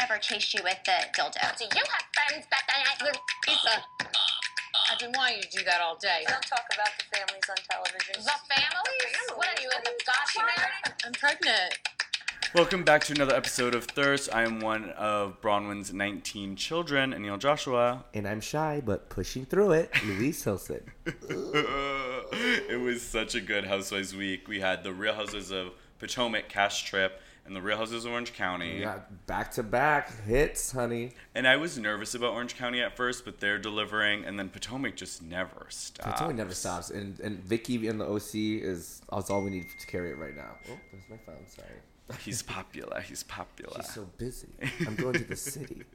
never chased you with the dildo. Do you have friends back then? Lisa, I've been wanting you to do that all day. Don't talk about the families on television. The families? What are you in the documentary? I'm pregnant. Welcome back to another episode of Thirst. I am one of Bronwyn's 19 children, Anil Joshua. And I'm shy, but pushing through it. Luis Hilson. it was such a good Housewives week. We had the Real Housewives of Potomac cash trip and the Real Housewives of Orange County. Got back to back hits, honey. And I was nervous about Orange County at first, but they're delivering, and then Potomac just never stops. Potomac never stops. And and Vicky in the OC is, is all we need to carry it right now. Oh, there's my phone. Sorry. He's popular. He's popular. She's so busy. I'm going to the city.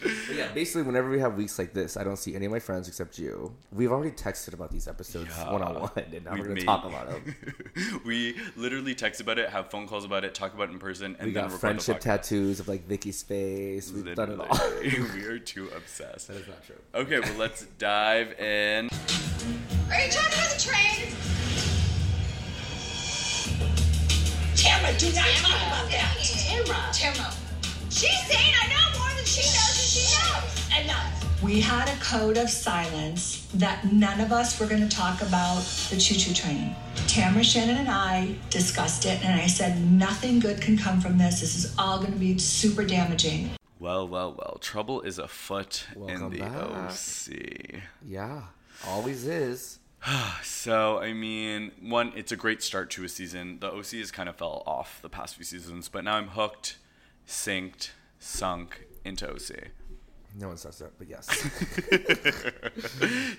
But yeah, basically, whenever we have weeks like this, I don't see any of my friends except you. We've already texted about these episodes one on one, and now We've we're going to talk about them. we literally text about it, have phone calls about it, talk about it in person, and We then got friendship the tattoos of like Vicky's face. We've done it all. We are too obsessed. that is not true. Okay, well let's dive in. Are you talking about the train? Tamara, do not talk about that. Tamara. Tamara. She's saying I know more than she knows and she knows. Enough. We had a code of silence that none of us were going to talk about the choo choo train. Tamara, Shannon, and I discussed it, and I said nothing good can come from this. This is all going to be super damaging. Well, well, well. Trouble is afoot Welcome in the back. OC. Yeah, always is. So, I mean, one, it's a great start to a season. The OC has kind of fell off the past few seasons, but now I'm hooked, synced, sunk into OC. No one says that, but yes.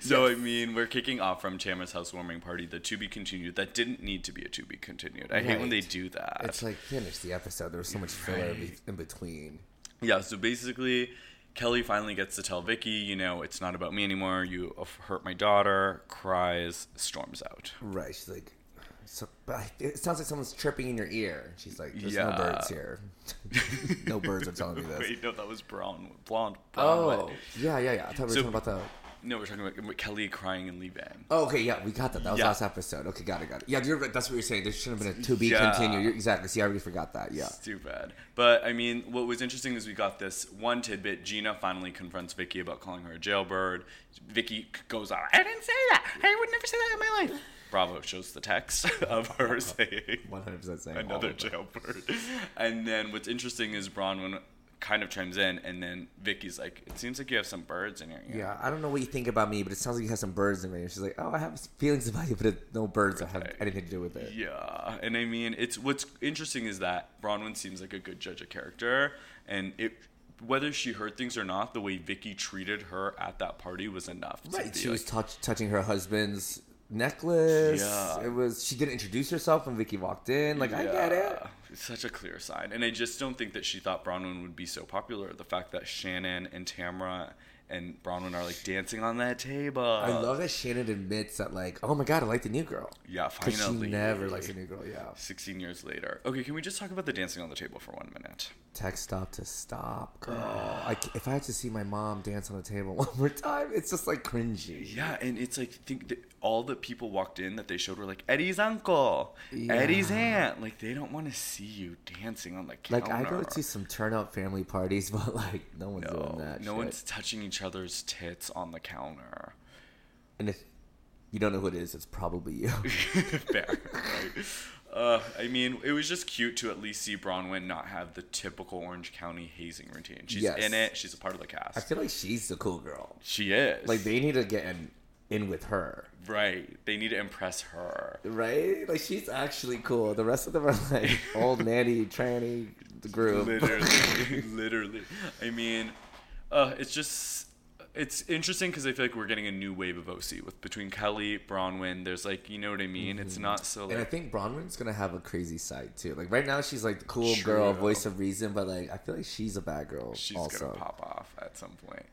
So, I mean, we're kicking off from Tamara's housewarming party, the to be continued. That didn't need to be a to be continued. I hate when they do that. it's like finish the episode. There was so much filler be- in between. Yeah, so basically, Kelly finally gets to tell Vicky, you know, it's not about me anymore. You hurt my daughter. Cries, storms out. Right. She's like, so, but it sounds like someone's chirping in your ear. She's like, there's Yeah. no birds here. no birds are telling me this. Wait, no, that was brown, blonde. blonde Oh, yeah, yeah, yeah. I thought we were So- talking about the. No, we're talking about Kelly crying and leaving. Oh, okay, yeah, we got that. That was Yeah. last episode. Okay, got it, got it. Yeah, you're, right, that's what you're saying. There shouldn't have been a to be Yeah. continued. You're, exactly. See, I already forgot that. Yeah. Too bad. But I mean, what was interesting is we got this one tidbit. Gina finally confronts Vicky about calling her a jailbird. Vicky goes on, I didn't say that. I would never say that in my life. Bravo shows the text of her saying 100% saying another of it. jailbird. And then what's interesting is Bronwyn kind of chimes in, and then Vicky's like, "It seems like you have some birds in your ear." Yeah, I don't know what you think about me, but it sounds like you have some birds in me. And she's like, oh, I have feelings about you, but no birds that have anything to do with it. Yeah, and I mean, it's what's interesting is that Bronwyn seems like a good judge of character, and it whether she heard things or not, the way Vicky treated her at that party was enough. Right. She was touch, touching her husband's necklace. Yeah. It was. She didn't introduce herself when Vicky walked in. Like, I get it. It's such a clear sign, and I just don't think that she thought Bronwyn would be so popular. The fact that Shannon and Tamara and Bronwyn are like dancing on that table. I love that Shannon admits that, like, oh my god, I like the new girl. Yeah, Because she never likes the new girl. Yeah. 16 years later. Okay, can we just talk about the dancing on the table for one minute? Text stop to stop, girl. I if I had to see my mom dance on the table one more time, it's just like cringy. Yeah, and it's like think all the people walked in that they showed were like Eddie's uncle, Eddie's aunt. Like they don't want to see you dancing on the counter. Like I go to some turnout family parties, but like no one's no, doing that. no shit. one's touching each other's tits on the counter. And if you don't know who it is, it's probably you. Fair, right? Uh, I mean, it was just cute to at least see Bronwyn not have the typical Orange County hazing routine. She's Yes. in it. She's a part of the cast. I feel like she's the cool girl. she is. Like they need to get in, in with her, right. They need to impress her. right? Like she's actually cool. The rest of them are like old nanny, tranny group. literally literally i mean uh it's just it's interesting because i feel like we're getting a new wave of oc with between kelly bronwyn there's like you know what i mean it's mm-hmm. not so And I think Bronwyn's gonna have a crazy side too. Like right now, she's like the cool True. girl, voice of reason, but like I feel like she's a bad girl. she's also. gonna pop off at some point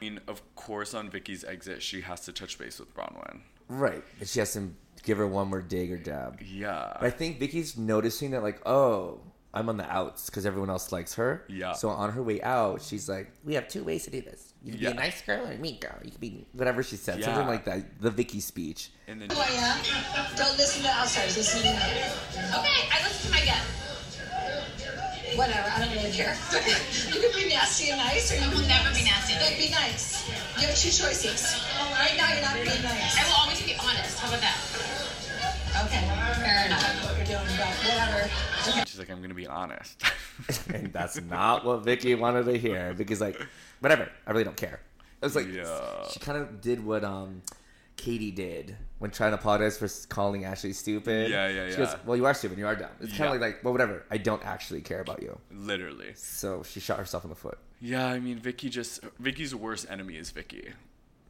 i mean of course on vicky's exit she has to touch base with bronwyn Right. And she has to give her one more dig or jab. yeah But I think Vicky's noticing that, like, oh, I'm on the outs because everyone else likes her. Yeah. So on her way out, she's like, we have two ways to do this. You can Yeah. be a nice girl or a mean girl. You can be whatever she said. Yeah. Something like that. The Vicky speech. and then Who I am? Don't listen to outsiders. Listen to me. Okay, I listen to my gut. whatever. I don't really care. you can be nasty and nice, or you I will can never be nasty. Then be nice. You have two choices. Right now, you're not being nice. I will always be honest. How about that? Okay, fair enough. I don't know what you're doing, but whatever. She's like, I'm gonna be honest. and that's not what Vicky wanted to hear. Vicky's like, whatever. I really don't care. It was like Yeah. she kind of did what um Katie did when trying to apologize for calling Ashley stupid. Yeah, yeah, She goes, yeah. "Well, you are stupid. You are dumb." It's kind Yeah. of like, like, well, whatever. I don't actually care about you. Literally. So she shot herself in the foot. Yeah, I mean, Vicky just Vicky's worst enemy is Vicky.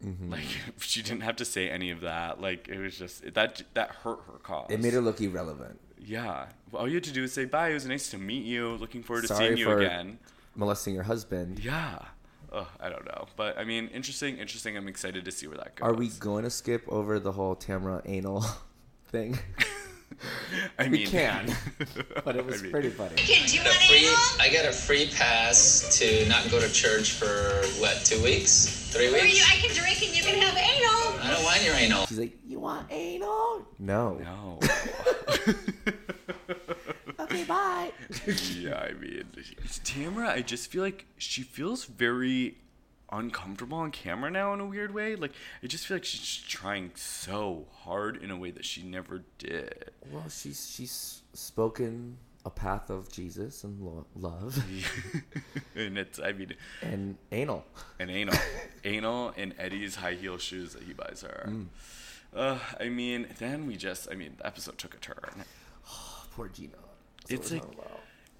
Mm-hmm. Like she didn't have to say any of that. Like it was just that that hurt her cause. It made her look irrelevant. Yeah. All you had to do was say bye. It was nice to meet you. Looking forward to Sorry seeing you for- again. Molesting your husband. Yeah. Ugh, I don't know, but I mean, interesting. Interesting. I'm excited to see where that goes. Are we going to skip over the whole Tamra anal thing? I we mean, can, but it was I mean- pretty funny. Kid, do you A want free, anal? I got a free pass to not go to church for what, two weeks? Three Or you, weeks? I can drink and you can have anal. I don't want your anal. She's like, "You want anal? No. No. Okay, bye." Yeah, I mean, Tamara, I just feel like she feels very uncomfortable on camera now in a weird way. Like, I just feel like she's trying so hard in a way that she never did. Well, she's she's spoken a path of Jesus and lo- love and it's, I mean, and anal. and anal. anal and Eddie's high heel shoes that he buys her. Mm. Uh, I mean, then we just, I mean, the episode took a turn. Poor Gina. That's It's like-.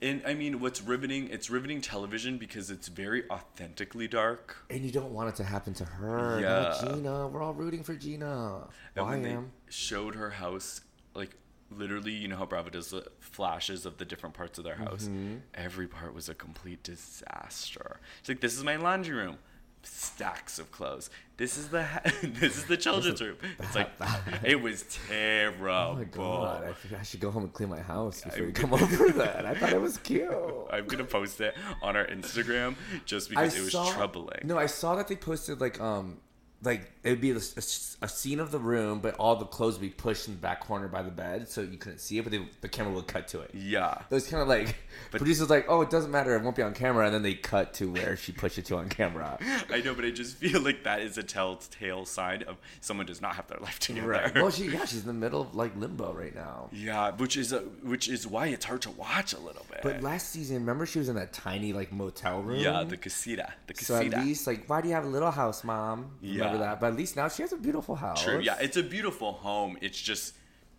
And I mean, what's riveting? It's riveting television because it's very authentically dark. and you don't want it to happen to her. Yeah. Not Gina. We're all rooting for Gina. And I when they am. showed her house, like literally, you know how Bravo does the flashes of the different parts of their house. Mm-hmm. Every part was a complete disaster. It's like this is my laundry room, stacks of clothes. This is the ha- this is the children's room. It's like it was terrible. Oh my god! I, I should go home and clean my house before I- you come over. Then I thought it was cute. I'm gonna post it on our Instagram just because it was troubling. No, I saw that they posted like um like it would be a, a- a scene of the room, but all the clothes would be pushed in the back corner by the bed, so you couldn't see it, but they, the camera would cut to it. Yeah. It was kind of like producers like, oh, it doesn't matter, it won't be on camera, and then they cut to where she pushed it to on camera. I know, but I just feel like that is a telltale sign of someone does not have their life together. Right. Well, she yeah, she's in the middle of like limbo right now. Yeah, which is a, which is why it's hard to watch a little bit. But last season, remember she was in that tiny like motel room. yeah, the casita, the casita. So at least like, why do you have a little house, mom? Remember Yeah. that? But at least now she has a beautiful house. True. Yeah, it's a beautiful home. It's just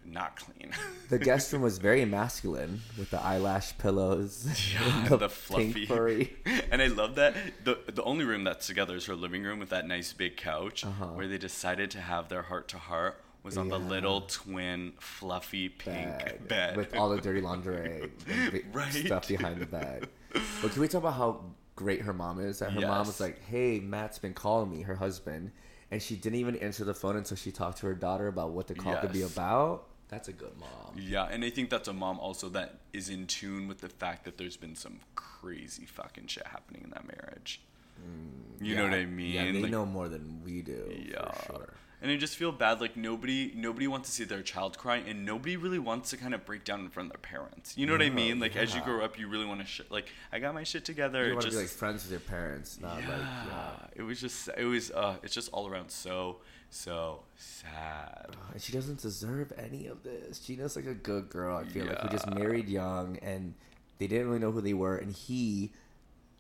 not clean. The guest room was very masculine with the eyelash pillows, and the, the, fluffy. furry. And I love that the the only room that's together is her living room with that nice big couch Uh-huh. where they decided to have their heart to heart was on the little twin fluffy pink bed, bed, with all the dirty laundry and Right. stuff behind the bed. But can we talk about how great her mom is? That her mom was like, "Hey, Matt's been calling me, her husband," and she didn't even answer the phone until she talked to her daughter about what the call could be about. That's a good mom. Yeah, and I think that's a mom also that is in tune with the fact that there's been some crazy fucking shit happening in that marriage. Mm, you know what I mean? Yeah, they Like, know more than we do. Yeah. sure. And I just feel bad. Like nobody, nobody wants to see their child cry, and nobody really wants to kind of break down in front of their parents. You know what I mean? Like as you grow up, you really want to sh- like I got my shit together. You want to be like friends with your parents, not like yeah. yeah, it was just, it was, uh, it's just all around so, so sad. And she doesn't deserve any of this. Gina's like a good girl. I feel like who just married young and they didn't really know who they were, and he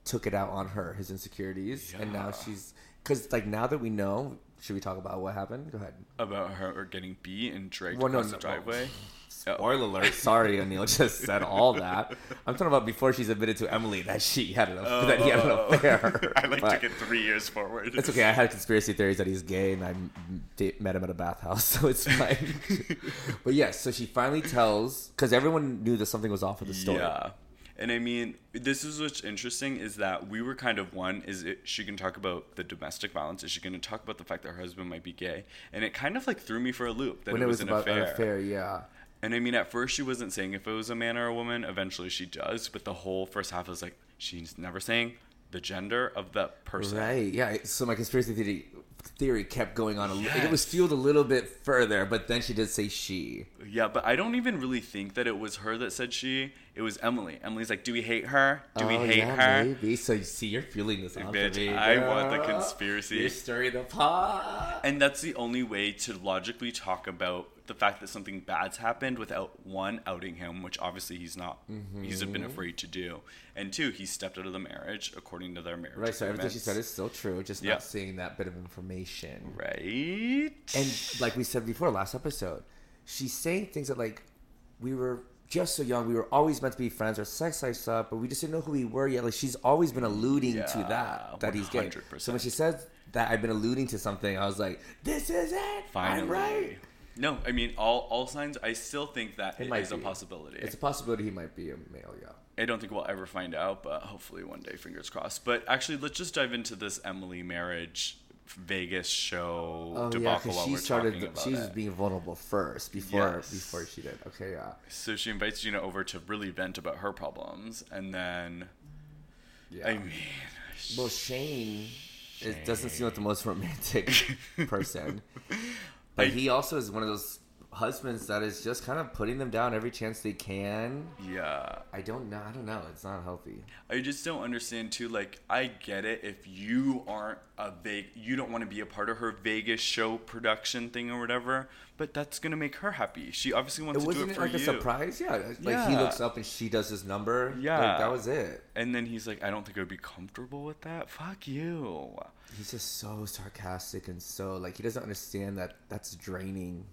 took it out on her, his insecurities, and now she's because like now that we know, should we talk about what happened? Go ahead. About her getting beat and dragged Well, no, across no, the driveway. Oh. Spoiler alert! Sorry, O'Neill just said all that. I'm talking about before she's admitted to Emily that she had an aff- that he had an Oh. affair. I like But took it three years forward. It's okay. I had conspiracy theories that he's gay, and I met him at a bathhouse, so it's fine. but yes, so she finally tells because everyone knew that something was off with the story. Yeah. And I mean, this is what's interesting is that we were kind of one is it, she can talk about the domestic violence? Is she going to talk about the fact that her husband might be gay? And it kind of like threw me for a loop that when it, it was, was an affair. an affair, yeah. And I mean, at first she wasn't saying if it was a man or a woman. Eventually she does, but the whole first half was like she's never saying the gender of the person. Right, yeah. So my conspiracy theory theory kept going on. A li- It was fueled a little bit further, but then she did say she. Yeah, but I don't even really think that it was her that said she. It was Emily. Emily's like, "Do we hate her? Do we Oh, hate yeah, her?" Maybe. So you see, you're feeling this Bitch, me. I want the conspiracy. You're stirring the pot. And that's the only way to logically talk about the fact that something bad's happened without one outing him, which obviously he's not. He's Mm-hmm. been afraid to do, and two, he stepped out of the marriage according to their marriage. Right. So everything she said is still true. Just Yeah. not seeing that bit of information. right. And like we said before, last episode, she's saying things that like we were just so young. We were always meant to be friends. Our sex life sucked, but we just didn't know who we were yet. Like she's always been alluding to Yeah, that that he's gay. 100%. So when she says that I've been alluding to something, I was like, this is it. Finally, I'm right. No, I mean all all signs. I still think that It it might is a possibility. It's a possibility he might be a male. Yeah. I don't think we'll ever find out, but hopefully one day, fingers crossed. But actually, let's just dive into this Emily marriage Vegas show Oh debacle while she we're started. She's it. being vulnerable first before Yes. before she did. Okay, yeah, So she invites Gina over to really vent about her problems, and then yeah. I mean, well, Shane, It doesn't seem like the most romantic person, but I- he also is one of those husbands that is just kind of putting them down every chance they can. yeah. I don't know. I don't know. It's not healthy. I just don't understand too. Like, I get it if you aren't a big, you don't want to be a part of her Vegas show production thing or whatever. But that's gonna make her happy. She obviously wants It to do wasn't it it for like you. a surprise. Yeah, like he looks up and she does his number. Yeah. like, that was it. And then he's like, I don't think I would be comfortable with that. Fuck you. He's just so sarcastic and so like he doesn't understand that that's draining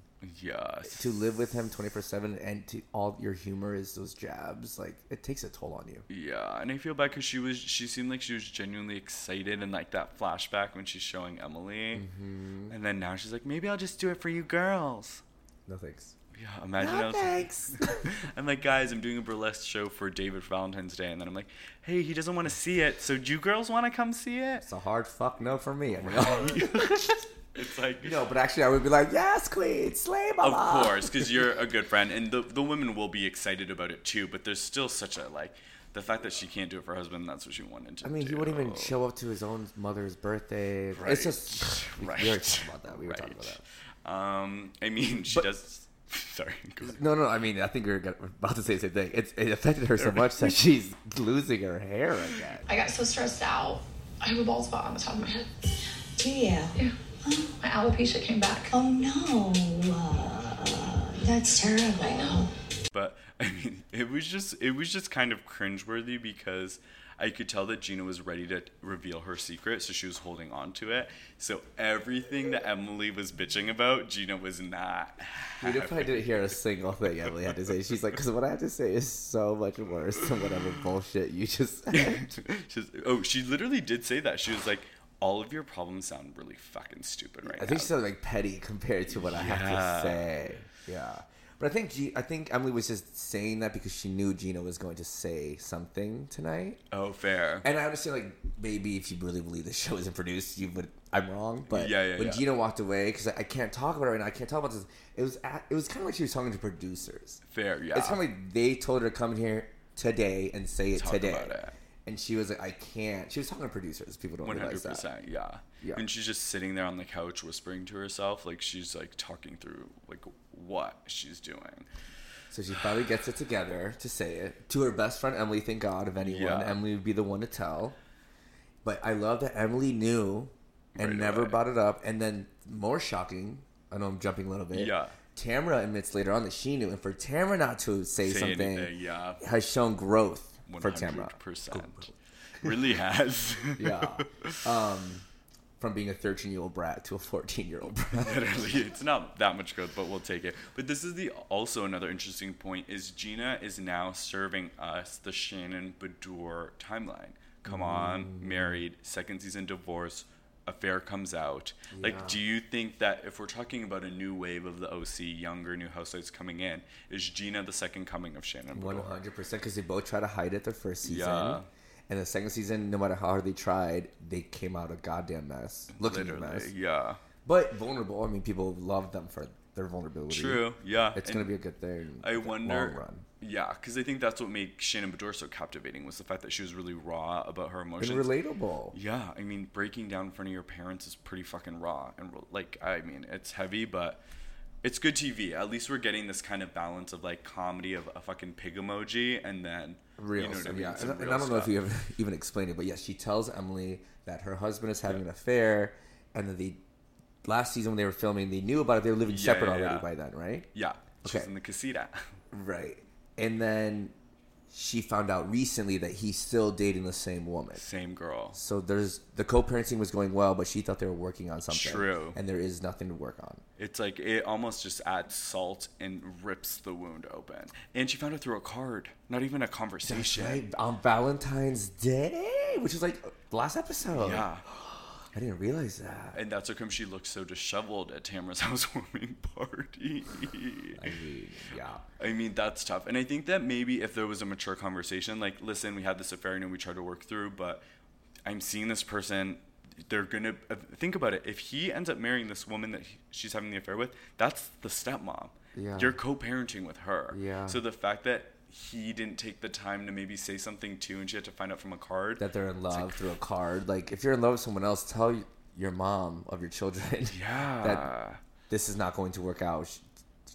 Yes. to live with him 24/7 and to all your humor is those jabs like it takes a toll on you. Yeah, and I feel bad because she was, she seemed like she was genuinely excited and like that flashback when she's showing Emily, Mm-hmm. and then now she's like, maybe I'll just do it for you girls. No thanks. Yeah, imagine I was thanks. I'm like, guys, I'm doing a burlesque show for David for Valentine's Day, and then I'm like, hey, he doesn't want to see it, so do you girls want to come see it? it's a hard fuck no for me. I mean, It's like, no, but actually I would be like, yes, queen, slay of course, because you're a good friend, and the the women will be excited about it too. But there's still such a like, the fact that she can't do it for her husband, that's what she wanted to. I mean, do. he wouldn't even show up to his own mother's birthday. Right. It's just Right. We already talked about that. We were talking about that. Um, I mean, she But- does. Sorry. go. No, no. I mean, I think we are about to say the same thing. It's, it affected her so much that she's losing her hair again. I got so stressed out. I have a bald spot on the top of my head. Yeah. Yeah. My alopecia came back. Oh no. Uh, that's terrible. I know. But I mean, it was just it was just kind of cringeworthy because I could tell that Gina was ready to reveal her secret, so she was holding on to it. So everything that Emily was bitching about, Gina was not. Dude, if I didn't hear a single thing Emily had to say, she's like, because what I have to say is so much worse than whatever bullshit you just said. She's, oh, she literally did say that. She was like, "All of your problems sound really fucking stupid right I now." I think she said like petty compared to what I have to say. Yeah. But I think G- I think Emily was just saying that because she knew Gina was going to say something tonight. oh, fair. And I understand, like, maybe if you really believe the show isn't produced, you would. I'm wrong, but Yeah, yeah, when yeah. Gina walked away, because I, I can't talk about it right now, I can't talk about this. It was at, it was kind of like she was talking to producers. fair, yeah. It's kind of like they told her to come here today and say it Talk today, about it. And she was like, I can't. She was talking to producers. People don't One realize hundred that. yeah. Yeah. And she's just sitting there on the couch whispering to herself, like she's like talking through like what she's doing. So she finally gets it together to say it to her best friend Emily. Thank God, of anyone, Yeah. Emily would be the one to tell. But I love that Emily knew and Right never away. brought it up. And then more shocking, I know I'm jumping a little bit. Yeah. Tamara admits later on that she knew, and for Tamara not to say, Say something anything, yeah. has shown growth for Tamara. percent. Really has. Yeah. um, from being a 13 year old brat to a 14 year old brat. Literally, it's not that much growth, but we'll take it. But this is the also another interesting point is Gina is now serving us the Shannon Beador timeline. Come on, Mm. married, second season divorce, affair comes out. Like, do you think that if we're talking about a new wave of the OC, younger new housewives coming in, is Gina the second coming of Shannon hundred percent, because they both tried to hide it the first season, Yeah. and the second season, no matter how hard they tried, they came out a goddamn mess, looking a Literally, mess, yeah. but vulnerable. I mean, people love them for their vulnerability. True, yeah. It's And gonna be a good thing. I long wonder. Yeah, because I think that's what made Shannon Beador so captivating was the fact that she was really raw about her And emotions. relatable. Yeah, I mean, breaking down in front of your parents is pretty fucking raw, and like, I mean, it's heavy, but it's good TV. At least we're getting this kind of balance of like comedy of a fucking pig emoji, and then Real you know stuff, I mean? yeah. And, and I don't know if you ever even explained it, but yes, she tells Emily that her husband is having an affair, and that the last season when they were filming, they knew about it. They were living Yeah, separate yeah, already yeah. by then, right? Yeah, she's Okay. in the casita. Right. And then she found out recently that he's still dating the same woman. Same girl. So there's the co-parenting was going well, but she thought they were working on something. True. And there is nothing to work on. It's like it almost just adds salt and rips the wound open. And she found it through a card, not even a conversation. Right on Valentine's Day, which is like last episode. Yeah. I didn't realize that. And that's how come she looks so disheveled at Tamara's housewarming party. I mean, yeah. I mean, that's tough. And I think that maybe if there was a mature conversation, like, listen, we had this affair, and we tried to work through, but I'm seeing this person. They're gonna uh, think about it. If he ends up marrying this woman that he, she's having the affair with, that's the stepmom. Yeah. You're co-parenting with her. Yeah. So the fact that he didn't take the time to maybe say something too, and she had to find out from a card. That they're in love through a card. Like if you're in love with someone else, tell your mom of your children yeah. that this is not going to work out.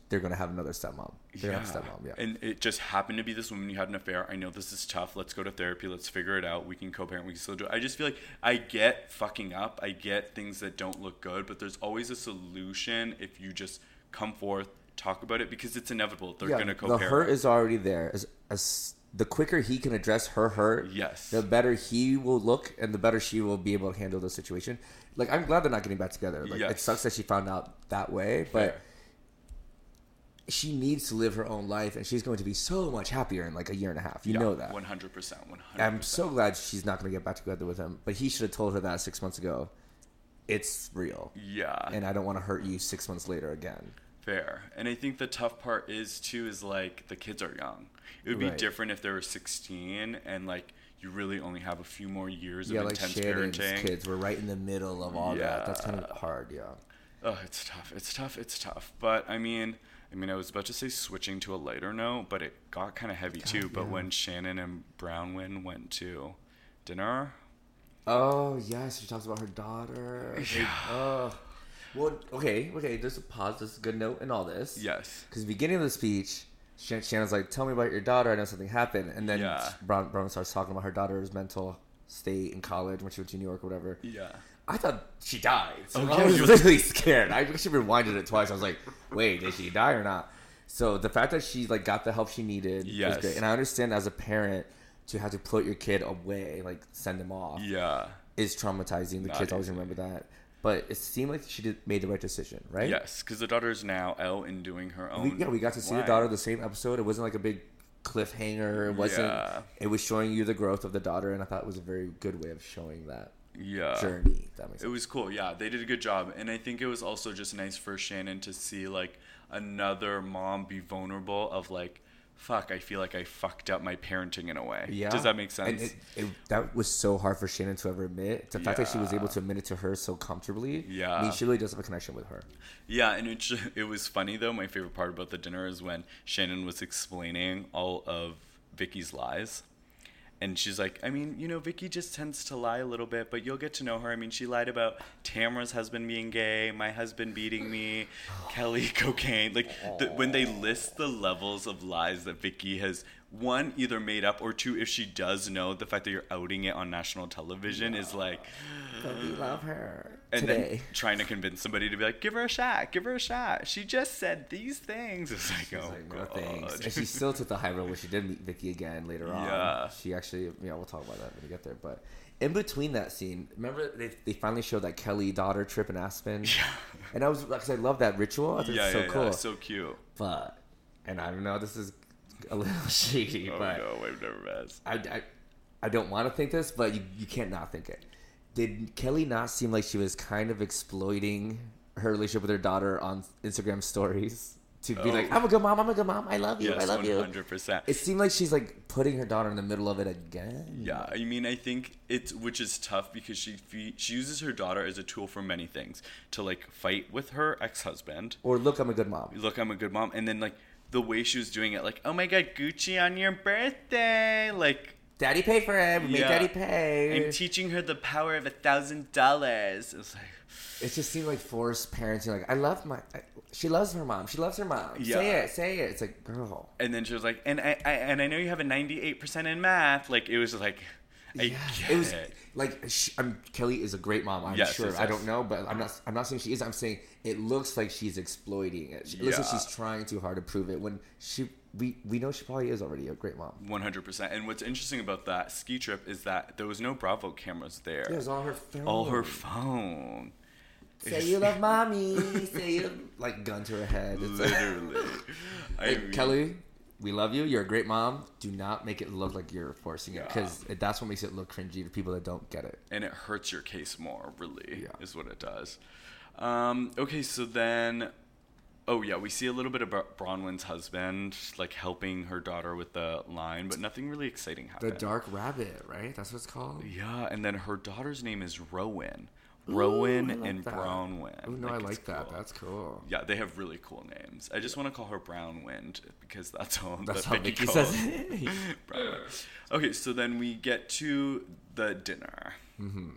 They're going to have another stepmom. They're going to have a stepmom. Yeah. And it just happened to be this woman you had an affair. I know this is tough. Let's go to therapy. Let's figure it out. We can co-parent. We can still do it. I just feel like I get fucking up. I get things that don't look good, but there's always a solution if you just come forth, talk about it because it's inevitable. They're yeah, gonna the co-parent. hurt is already there. As, as the quicker he can address her hurt, Yes. the better he will look, and the better she will be able to handle the situation. Like I'm glad they're not getting back together. Like it sucks that she found out that way, but Fair. she needs to live her own life, and she's going to be so much happier in like a year and a half. You Yeah, know that. 100%. 100%. I'm so glad she's not going to get back together with him. But he should have told her that six months ago. It's real, Yeah. and I don't want to hurt you six months later again. Fair. And I think the tough part is too is like the kids are young. It would be Right. different if they were 16 and like you really only have a few more years Yeah, of like intense Shannon's parenting. kids. We're right in the middle of all that. That's kind of hard. Yeah. Oh, it's tough. It's tough. It's tough. But I mean, I mean, I was about to say switching to a lighter note, but it got kind of heavy too. But yeah. when Shannon and Bronwyn went to dinner, Oh yes, she talks about her daughter. They- oh. Well, okay, okay. There's a pause. There's a good note in all this. yes, Because beginning of the speech, Shan- Shannon's like, "Tell me about your daughter. I know something happened." And then Yeah. Brown, Brown starts talking about her daughter's mental state in college when she went to New York or whatever. yeah, I thought she died. So Oh, I was literally scared. I actually rewinded it twice. I was like, "Wait, did she die or not?" So the fact that she like got the help she needed Yes. was great. And I understand as a parent to have to put your kid away, like send him off, yeah, is traumatizing. The Not kids always remember that. But it seemed like she did, made the right decision, right? yes. Because the daughter is now out and doing her We, own. yeah, we got to see life. the daughter the same episode. It wasn't like a big cliffhanger. It wasn't. Yeah. It was showing you the growth of the daughter, and I thought it was a very good way of showing that Yeah, journey. That makes It sense. was cool. Yeah, they did a good job, and I think it was also just nice for Shannon to see like another mom be vulnerable of like, fuck, I feel like I fucked up my parenting in a way. Yeah. Does that make sense? And it, it, that was so hard for Shannon to ever admit. The fact that she was able to admit it to her so comfortably. Yeah. means she really does have a connection with her. Yeah, and it it was funny though. My favorite part about the dinner is when Shannon was explaining all of Vicky's lies. And she's like, I mean, you know, Vicky just tends to lie a little bit, but you'll get to know her. I mean, she lied about Tamara's husband being gay, my husband beating me, Kelly cocaine. Like, the, when they list the levels of lies that Vicky has, one, either made up, or two, if she does know, the fact that you're outing it on national television is like, But we love her and today. then trying to convince somebody to be like, give her a shot, give her a shot. She just said these things. It's like, She's oh like, no god. thanks. And she still took the high road when she did meet Vicky again later on. Yeah. She actually, yeah, we'll talk about that when we get there. But in between that scene, remember they, they finally showed that Kelly daughter trip in Aspen? Yeah. And I was, because I love that ritual. I think yeah, it's so yeah, cool. yeah, so cute. but, and I don't know, this is a little shady, Oh but no, I've never met. I, I, I don't want to think this, but you, you can't not think it. Did Kelly not seem like she was kind of exploiting her relationship with her daughter on Instagram stories to be Oh. like, "I'm a good mom, I'm a good mom, I love you, I Yes, love one you." hundred percent. It seemed like she's like putting her daughter in the middle of it again. Yeah, I mean, I think it's which is tough because she she uses her daughter as a tool for many things to like fight with her ex husband. Or look, I'm a good mom. Look, I'm a good mom, and then like the way she was doing it, like, oh my god, Gucci on your birthday, like. Daddy paid for it. We made. Daddy pay. I'm teaching her the power of a thousand dollars. It's like, it just seemed like forced parenting. Like I love my, I, she loves her mom. She loves her mom. Say it, say it. It's like, girl. and then she was like, and I, I and I know you have a 98 percent in math. Like it was like, I Yeah, get it was it. Like she, I'm, Kelly is a great mom. I'm Yes, sure. yes, I don't know, but I'm not. I'm not saying she is. I'm saying it looks like she's exploiting it. It looks like she's trying too hard to prove it. When she, we, we know she probably is already a great mom. 100%. And what's interesting about that ski trip is that there was no Bravo cameras there. Yeah, It was all her phone. All her phone. Say you love mommy. Say you like gun to her head. It's like, Literally. I Hey, mean, Kelly, we love you. You're a great mom. Do not make it look like you're forcing it Yeah. because that's what makes it look cringy to people that don't get it. And it hurts your case more, really, Yeah. is what it does. Um, okay, so then. Oh, yeah, we see a little bit about Bronwyn's husband, like helping her daughter with the line, but nothing really exciting happens. The dark rabbit, right? That's what it's called. Yeah, and then her daughter's name is Rowan. Rowan Ooh, like and that. Brownwind. Oh no, I like that. cool. That's cool. Yeah, they have really cool names. I just want to call her Brownwind because that's all That's that how Vicky Vicky calls says it. Okay, so then we get to the dinner. Mm-hmm.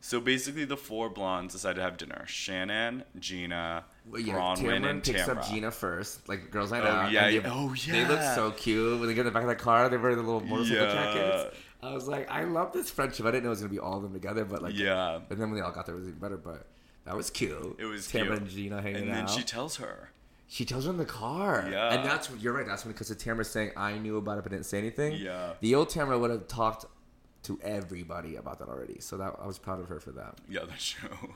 So basically, the four blondes decide to have dinner: Shannon, Gina, Well, yeah, Bronwyn, Cameron and picks up Gina first, like girls night Oh, out. yeah, yeah. they, Oh, They look so cute when they get in the back of the car. They wear the little motorcycle Yeah. jackets. I was like, I love this friendship. I didn't know it was gonna be all of them together, but like, Yeah. But then when they all got there, it was even better. But that was cute. It was Tamara cute. and Gina hanging out. and then out. she tells her. She tells her in the car. Yeah. And that's you're right. That's when because the Tamara's saying I knew about it but didn't say anything. Yeah. The old Tamara would have talked to everybody about that already. So that I was proud of her for that. Yeah, that's true.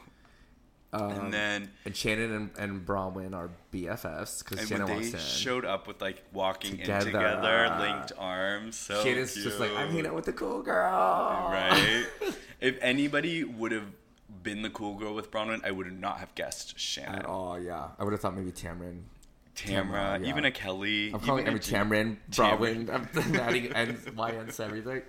Um, and then and Shannon and, and Bronwyn are BFFs because Shannon when they showed up with like walking Together. in together, linked arms, so Shannon's just like I'm hanging out with the cool girl. right? if anybody would have been the cool girl with Bronwyn, I would not have guessed Shannon. At all, yeah. I would have thought maybe Tamron. Tamara, yeah. even a Kelly. I'm calling every. Tamron, Tamron. Bronwyn. I'm adding N, Y, N to everything.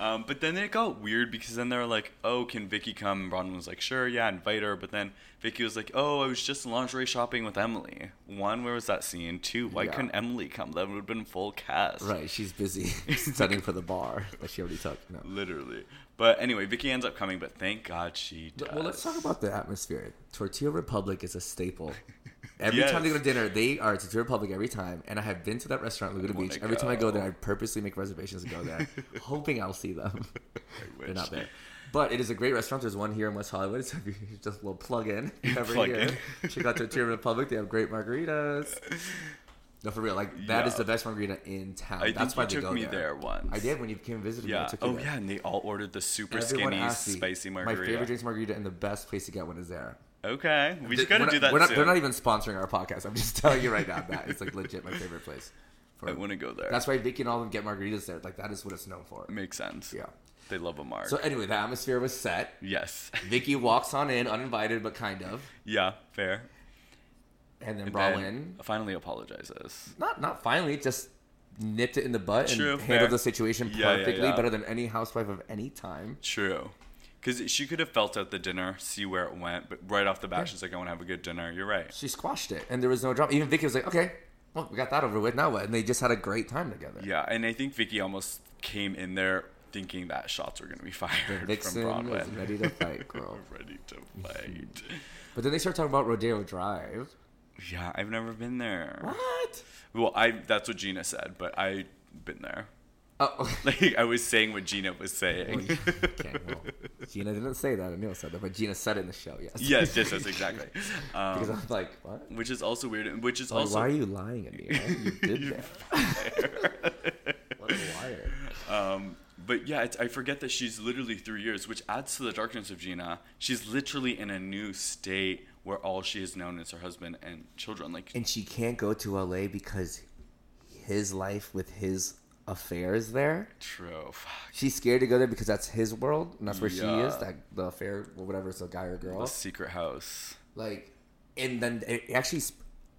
Um, but then it got weird because then they were like, "Oh, can Vicky come?" And Bronwyn was like, "Sure, yeah, invite her." But then Vicky was like, "Oh, I was just lingerie shopping with Emily." One, where was that scene? Two, why Yeah. couldn't Emily come? That would have been full cast. Right, she's busy studying for the bar that she already took. No. Literally. But anyway, Vicky ends up coming, but thank God she does. Well, let's talk about the atmosphere. Tortilla Republic is a staple. Every Yes. time they go to dinner, they are at Tortilla Republic every time. And I have been to that restaurant, Laguna oh Beach. Every time I go go. there, I purposely make reservations to go there, hoping I'll see them. They're not there. But it is a great restaurant. There's one here in West Hollywood. So just a little plug in every Plug here. in. Check out Tortilla Republic. They have great margaritas. No, for real. Like that is Yeah. the best margarita in town. I That's think why you they took go me there. there once. I did when you came and visited me. I Yeah. you Oh yeah, and they all ordered the super Everyone skinny, me, spicy My favorite drinks margarita and the best place to get one is there. Okay, we just gotta we're do not- that not, they're not even sponsoring our podcast. I'm just telling you right now that it's like legit my favorite place. For, I want to go there. that's why Vicky and all of them get margaritas there. Like that is what it's known for. makes sense. Yeah. They love a mark. So anyway, the atmosphere was set. yes. Vicky walks on in, uninvited, but kind of, yeah. Fair. and then And finally apologizes. not not finally, just nipped it in the butt True, and fair. handled the situation Yeah, yeah, perfectly, yeah. better than any housewife of any time. True. Because she could have felt out the dinner, see where it went, but right off the bat, she's like, "I want to have a good dinner." You're right. She squashed it, and there was no drama. Even Vicky was like, "Okay, well, we got that over with. Now what?" And they just had a great time together. Yeah, and I think Vicky almost came in there thinking that shots were going to be fired from Broadway. ready to fight, girl. ready to fight. But then they start talking about Rodeo Drive. yeah, I've never been there. What? Well, I that's what Gina said, but I've been there. Oh, Like I was saying what Gina was saying. okay. Well, Gina didn't say that. Neil said that, but Gina said it in the show. Yes. yes, yes, yes, exactly. Because Um, I'm like, what? which is also weird. Which is Like, also why are you lying at me? You did that. what a liar. Um, but yeah, it's, I forget that she's literally three years, which adds to the darkness of Gina. She's literally in a new state where all she has known is her husband and children. Like, And she can't go to LA because his life with his affairs there. true. Fuck. She's scared to go there because that's his world, and that's where she is. That the affair, or whatever, it's a guy or girl. The secret house. Like, and then it actually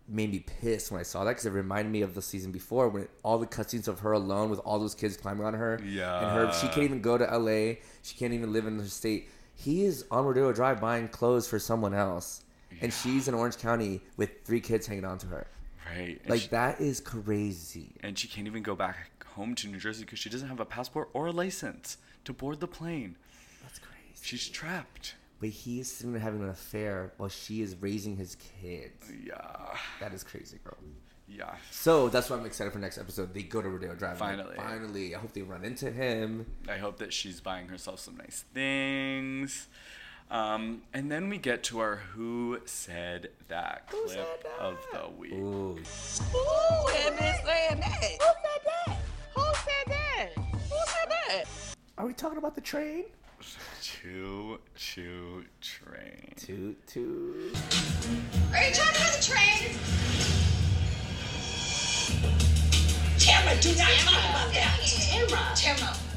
made me pissed when I saw that because it reminded me of the season before when all the cutscenes of her alone with all those kids climbing on her. Yeah. And her, she can't even go to LA. She can't even live in her state. He is on Rodeo Drive buying clothes for someone else, and she's in Orange County with three kids hanging on to her. Right. And Like she, that is crazy. and she can't even go back home to New Jersey because she doesn't have a passport or a license to board the plane. That's crazy. She's trapped. But he is sitting there having an affair while she is raising his kids. Yeah. That is crazy, bro. Yeah. So that's why I'm excited for next episode. They go to Rodeo Drive. I'm like, Finally. finally. I hope they run into him. I hope that she's buying herself some nice things. Um, and then we get to our Who Said That clip of the week. Ooh. Who had saying? Who said that? That? Are we talking about the train? Choo choo train. Toot toot. Are you talking about the train? Tamara, do not talk about that. Tamara. Tamara.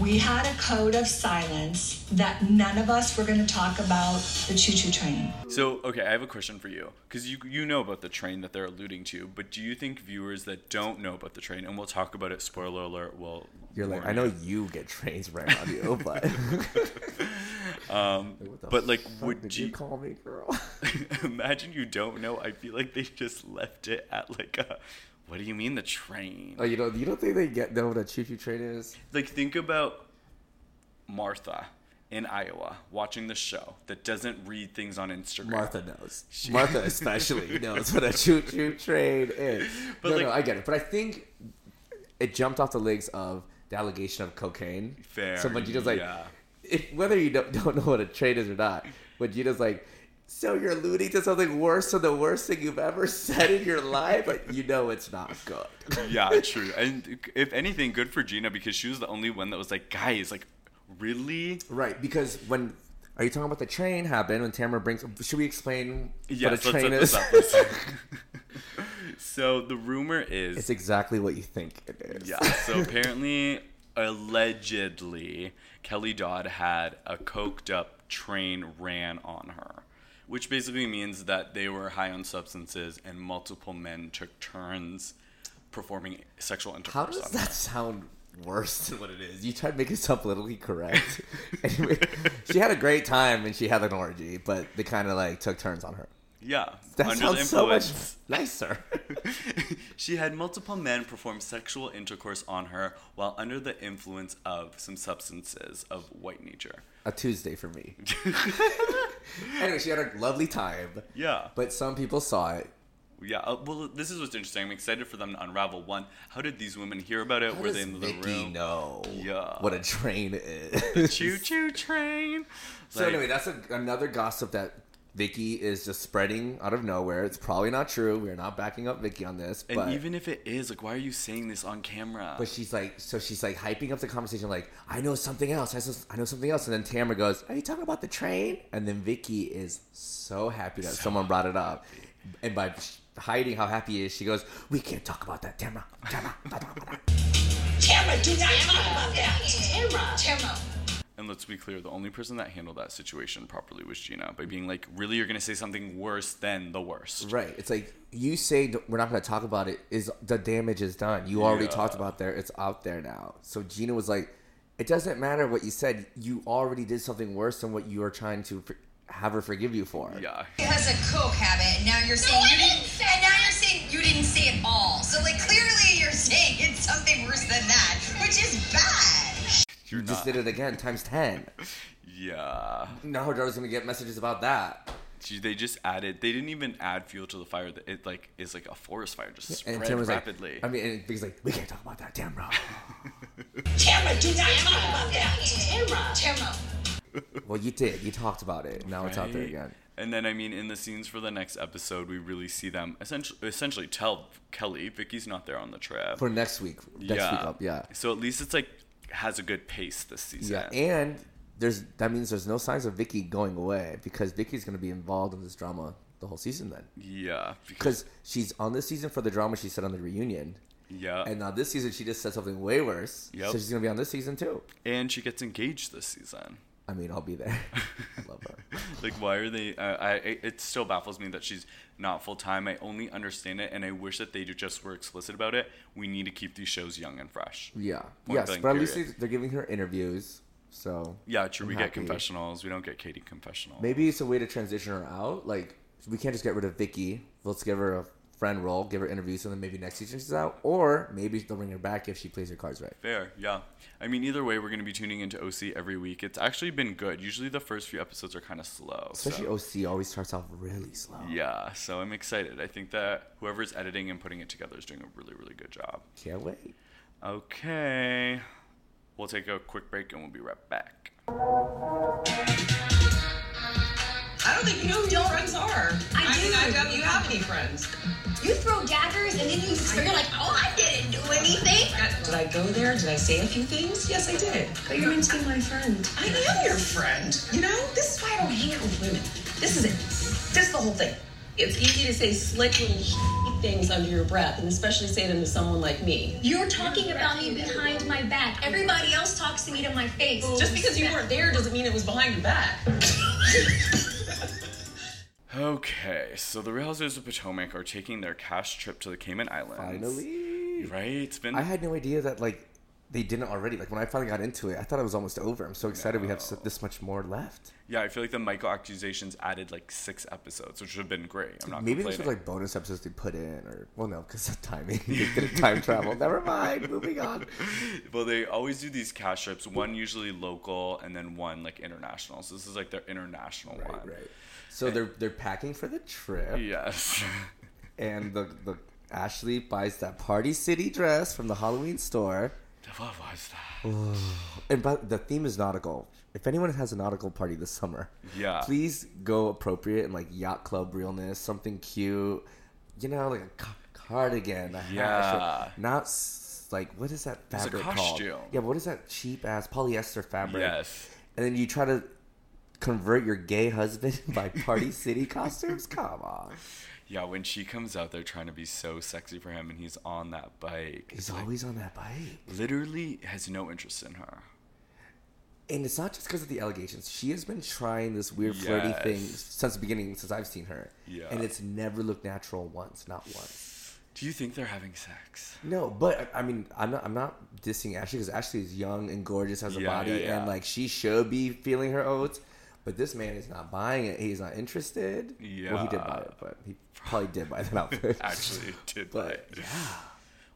We had a code of silence that none of us were going to talk about the choo choo train. So, okay, I have a question for you because you you know about the train that they're alluding to, but do you think viewers that don't know about the train, and we'll talk about it. Spoiler alert. will. You're like, I know you get trains right on you, but. Um, What but like, would did you, you call me, girl? imagine you don't know? I feel like they just left it at like a. What do you mean the train? Oh, you don't. You don't think they get know what a choo choo train is? like think about Martha in Iowa watching the show that doesn't read things on Instagram. Martha knows. Martha especially knows what a choo choo train is. But no, like- no, I get it. But I think it jumped off the legs of the allegation of cocaine. Fair, So when Gina's like, yeah. if, whether you don't, don't know what a train is or not, when Gina's like, so you're alluding to something worse than the worst thing you've ever said in your life, but you know it's not good. yeah, true. And if anything, good for Gina because she was the only one that was like, guys, like, really? Right, because when are you talking about the train happened when Tamara brings? Should we explain Yes, what a train is? so the rumor is it's exactly what you think it is. Yeah. So apparently, allegedly, Kelly Dodd had a coked up train ran on her, which basically means that they were high on substances and multiple men took turns performing sexual intercourse. How does that her. sound worse than what it is? You try to make it sound politically correct. anyway, she had a great time and she had an orgy, but they kind of like took turns on her. Yeah. That under sounds the so much nicer. she had multiple men perform sexual intercourse on her while under the influence of some substances of white nature. a Tuesday for me. anyway, she had a lovely time, Yeah. but some people saw it. Yeah, uh, well, this is what's interesting. I'm excited for them to unravel. One, how did these women hear about it? How Were they in the Vicky room? know Yeah. what a train is? Choo choo train. So anyway, that's a, another gossip that Vicky is just spreading out of nowhere. It's probably not true. We're not backing up Vicky on this, and but even if it is, like, why are you saying this on camera? but she's like, so she's like hyping up the conversation, like, I know something else. I, know something else. And then Tamara goes, Are you talking about the train? And then Vicky is so happy that someone brought it up, and by hiding how happy he is, she goes, We can't talk about that, Tamara. Tamara. blah, blah, blah, blah." Tamara, do not talk about that. Tamara. Tamara. And let's be clear, the only person that handled that situation properly was Gina by being like, really, you're gonna say something worse than the worst. Right. It's like you say we're not going to talk about it. Is the damage is done? You already Yeah. talked about there. It's out there now. So Gina was like, "It doesn't matter what you said. You already did something worse than what you are trying to for- have her forgive you for." Yeah. He has a coke habit, and now you're saying I you didn't didn't, say and now you're saying you didn't say it all. So like clearly you're saying it's something worse than that, which is bad. You're You just not. did it again times ten. Yeah. Now her daughter's gonna get messages about that. She, they just added. They didn't even add fuel to the fire. That It like is like a forest fire, just spread And Tim was rapidly. like, I mean, and Vicky's like, we can't talk about that, Tamara. Tamara, do not talk about that. Tamara. Tamara. well, you did. You talked about it. Now it's out there Right? again. And then, I mean, in the scenes for the next episode, we really see them essentially, essentially tell Kelly, Vicky's not there on the trip. For next week, next week up, yeah. So at least it's like has a good pace this season. Yeah, and there's that means there's no signs of Vicky going away because Vicky's going to be involved in this drama the whole season then. yeah, because she's on this season for the drama she said on the reunion, yeah, and now this season she just said something way worse. Yep. So she's going to be on this season too. and she gets engaged this season. I mean, I'll be there. I love her. Like, why are they? Uh, I it still baffles me that she's not full time. I only understand it, and I wish that they just were explicit about it. We need to keep these shows young and fresh. Yeah. Point yes, but at least period. they- they're giving her interviews. So Yeah, true. I'm we get confessionals. We don't get Katie confessional. maybe it's a way to transition her out. Like we can't just get rid of Vicky. Let's give her a friend role, give her interviews, and then maybe next season she's out, or maybe they'll bring her back if she plays her cards right. Fair, yeah. I mean, either way, we're going to be tuning into OC every week. It's actually been good. Usually, the first few episodes are kind of slow. Especially so- OC always starts off really slow. Yeah, so I'm excited. I think that whoever's editing and putting it together is doing a really, really good job. Can't wait. Okay. We'll take a quick break and we'll be right back. I don't think you know who your friends are. I mean, do. I doubt you have any friends. You throw daggers and then you you're like, oh, I didn't do anything. Did I go there? Did I say a few things? Yes, I did. But you're meant to be my friend. I am your friend. You know, this is why I don't hang out with women. This is it. This is the whole thing. It's easy to say slick little things under your breath, and especially say them to someone like me. You're talking about me behind my back. Everybody else talks to me to my face. Just because you weren't there doesn't mean it was behind your back. Okay, so the Real Housewives of Potomac are taking their cast trip to the Cayman Islands. Finally. Right? It's been. I had no idea that like they didn't already. Like when I finally got into it, I thought it was almost over. I'm so excited we have this much more left. yeah, I feel like the Michael accusations added like six episodes, which would have been great. I'm not Maybe this was complaining. like bonus episodes they put in, or well, no, because of timing. they did time travel. Never mind. Moving on. well, they always do these cast trips. One usually local, and then one like international. So this is like their international one. Right, right. So they're they're packing for the trip, Yes. and the the Ashley buys that Party City dress from the Halloween store. What was that? And but the theme is nautical. If anyone has a nautical party this summer, Yeah. please go appropriate and like yacht club realness, something cute. You know, like a cardigan, a Yeah. shirt. not like what is that It's a fabric called? Yeah, what is that cheap ass polyester fabric? Yes. And then you try to convert your gay husband by Party City costumes. Come on, Yeah, when she comes out there trying to be so sexy for him, and he's on that bike, he's like, always on that bike. literally has no interest in her. And it's not just because of the allegations. She has been trying this weird flirty thing since the beginning, since I've seen her. Yeah. And it's never looked natural once, not once. Do you think they're having sex? No, but I mean, I'm not. I'm not dissing Ashley because Ashley is young and gorgeous, has a Yeah, body, yeah, yeah. and like she should be feeling her oats. But this man is not buying it. He's not interested. Well, he did buy it, but he probably did buy that outfit. Actually, did buy it. yeah,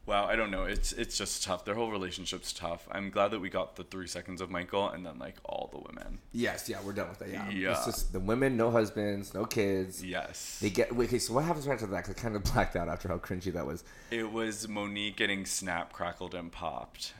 Wow, I don't know. It's it's just tough. Their whole relationship's tough. I'm glad that we got the three seconds of Michael and then like all the women. yes, yeah, we're done with that. Yeah, Yeah. It's just the women, no husbands, no kids. Yes. They get wait, okay. So what happens right after that? 'Cause I kind of blacked out after how cringy that was. It was Monique getting snap, crackled, and popped.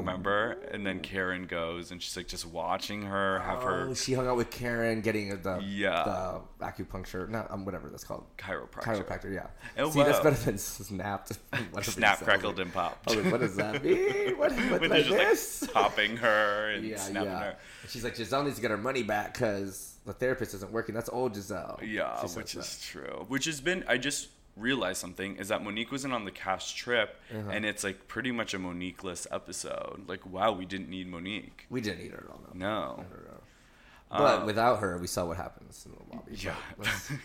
Remember? And then Karen goes and she's like just watching her have Oh, her she hung out with Karen, getting the Yeah. the acupuncture, not um, whatever that's called, chiropractor. chiropractor. Yeah. Oh, See, that's wow. better than snapped. whatever you Snap, said. crackled, and popped. I was like, what does that mean? What, what when did I they're just miss? like popping her and yeah, snapping yeah. her. And she's like, Gizelle needs to get her money back because the therapist isn't working. That's old Gizelle. Yeah, says which that. is true. Which has been I just realized something is that Monique wasn't on the cast trip Uh-huh. and it's like pretty much a Monique-less episode. Like wow, we didn't need Monique. We didn't need her at all. No. No. But Um, without her, we saw what happens in the lobby. Yeah.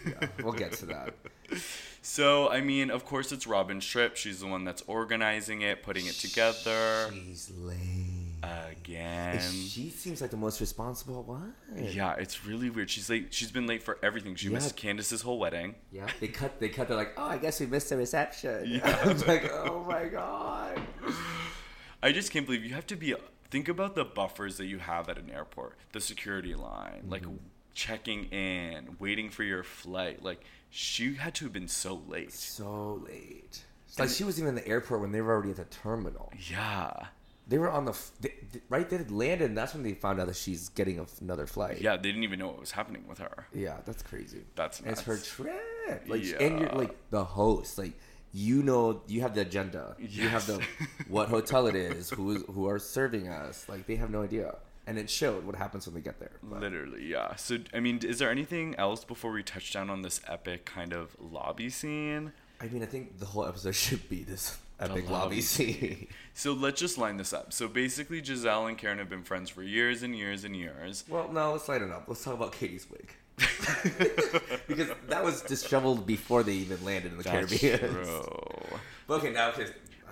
Yeah. We'll get to that. So I mean, of course it's Robyn's trip. She's the one that's organizing it, putting it together. She's lame. Again. She seems like the most responsible one. Yeah, it's really weird. She's late. She's been late for everything. She Yeah. missed Candace's whole wedding. Yeah, they cut. They cut. They're like, oh, I guess we missed the reception. Yeah. I'm like, oh my god. I just can't believe you have to be. Think about the buffers that you have at an airport. The security line, like Mm-hmm. checking in, waiting for your flight. Like she had to have been so late. So late. It's like she was even in the airport when they were already at the terminal. Yeah, They were on the f- they, they- right. They had landed, and that's when they found out that she's getting f another flight. yeah. They didn't even know what was happening with her. yeah, that's crazy. That's And it's her nuts. trip. Like, and you're like the host. Like, you know, you have the agenda. You have the what hotel it is, who who are serving us. Like, they have no idea, and it showed what happens when they get there. But- Literally, yeah. So, I mean, is there anything else before we touch down on this epic kind of lobby scene? I mean, I think the whole episode should be this epic lobby scene. So let's just line this up. So basically, Gizelle and Karen have been friends for years and years and years. well, no, let's lighten up. Let's talk about Katie's wig. because that was disheveled before they even landed in the That's Caribbean. true. But okay, now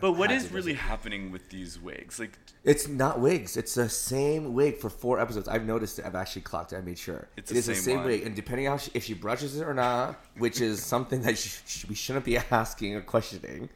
But what is really happening with these wigs? Like, It's not wigs. It's the same wig for four episodes. I've noticed it. I've actually clocked it. I made sure. It's It the is the same same one. wig, and depending on how she, if she brushes it or not, which is something that sh- sh- we shouldn't be asking or questioning,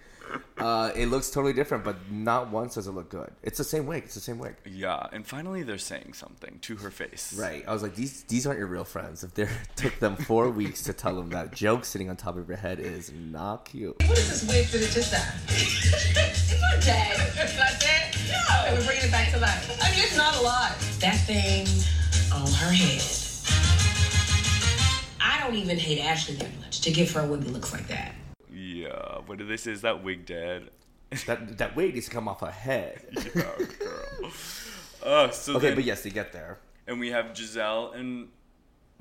uh, it looks totally different. But not once does it look good. It's the same wig. It's the same wig. yeah. And finally, they're saying something to her face. Right. I was like, these these aren't your real friends. If they took them four weeks to tell them that joke sitting on top of your head is not cute. What is this wig that it just that? it's not dead. It's not dead? No. We're bringing it back to life. I mean, it's not a lot. That thing on her head. I don't even hate Ashley that much to give her a wig that looks like that. Yeah. What say? Is that wig dead? That that wig needs to come off her head. yeah, girl. Uh, so Okay, then- but yes, they get there. And we have Gizelle and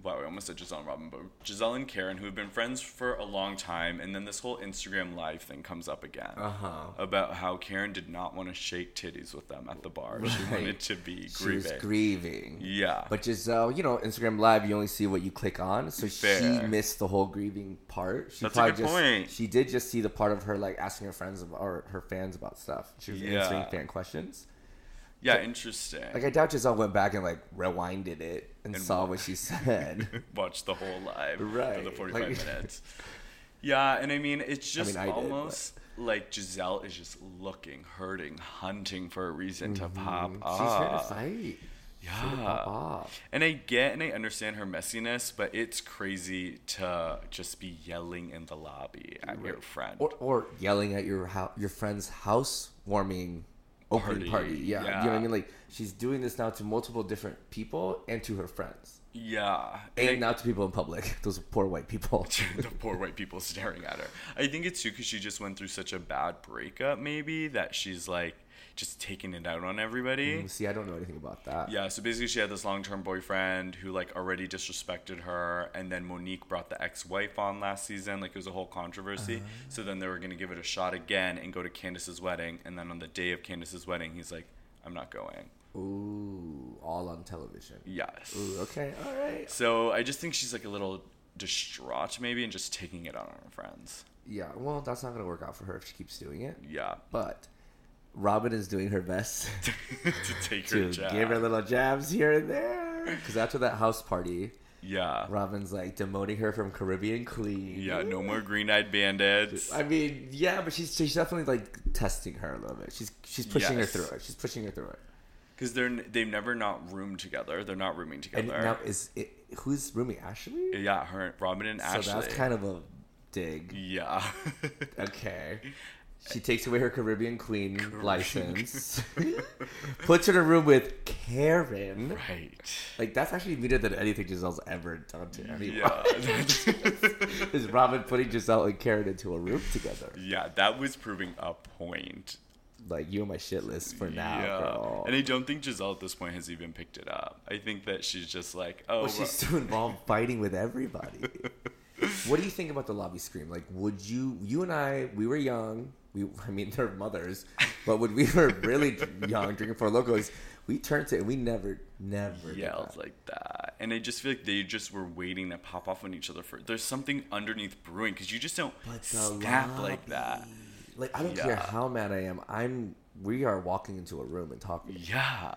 wow, I almost said Gizelle and Robyn, but Gizelle and Karen who have been friends for a long time, and then this whole Instagram live thing comes up again Uh-huh. about how Karen did not want to shake titties with them at the bar. She wanted to be She was grieving. grieving. Yeah. But Gizelle, you know, Instagram Live, you only see what you click on, so she missed the whole grieving part. She That's a good just, point. She did just see the part of her like asking her friends about, or her fans about stuff. She was answering fan questions. Yeah, interesting. Like I doubt Gizelle went back and like rewinded it and, And saw what she said. Watched the whole live for the 45 like- minutes. Yeah, and I mean, it's I just mean, I did, almost like Gizelle is just looking, hurting, hunting for a reason to mm-hmm. pop She's up. here to fight. She's here to Yeah. And I get and I understand her messiness, but it's crazy to just be yelling in the lobby at your friend. Or, or yelling at your hou- your friend's house warming opening Party, party. Yeah. You know what I mean? Like she's doing this now to multiple different people and to her friends. yeah. And I- now to people in public. Those poor white people. the poor white people staring at her. I think it's too because she just went through such a bad breakup, maybe, that she's like just taking it out on everybody. Mm, See, I don't know anything about that. Yeah, so basically she had this long-term boyfriend who like already disrespected her, and then Monique brought the ex-wife on last season. Like it was a whole controversy. Uh-huh. So then they were gonna give it a shot again and go to Candace's wedding, and then on the day of Candace's wedding, he's like, "I'm not going." Ooh, all on television. Yes. Ooh, okay, all right. So I just think she's like a little distraught maybe, and just taking it out on her friends. Yeah, well, that's not gonna work out for her if she keeps doing it. Yeah. But Robyn is doing her best to take her to jab. give her little jabs here and there. Because after that house party, Yeah. Robyn's like demoting her from Caribbean Queen. Yeah, no more green-eyed bandits. I mean, yeah, but she's she's definitely like testing her a little bit. She's she's pushing Yes. her through it. She's pushing her through it. Because they're they've never not roomed together. They're not rooming together. And now is it who's rooming Ashley? yeah, her, Robyn and So Ashley. that's kind of a dig. Yeah. Okay. She takes away her Caribbean Queen license, puts her in a room with Karen. right. Like that's actually meaner than anything Gizelle's ever done to anyone. Yeah. Is Robyn putting Gizelle and Karen into a room together? yeah, that was proving a point. Like you on my shit list for now, yeah. girl. And I don't think Gizelle at this point has even picked it up. I think that she's just like, oh, Well, she's still involved fighting with everybody. what do you think about the lobby scream? Like, would you, you and I, we were young. We, I mean, they're mothers, but when we were really young, drinking for locals, we turned to it. and We never, never yelled that. like that. And I just feel like they just were waiting to pop off on each other for. There's something underneath brewing because you just don't snap like that. Like, I don't care how mad I am. I'm. We are walking into a room and talking. Yeah.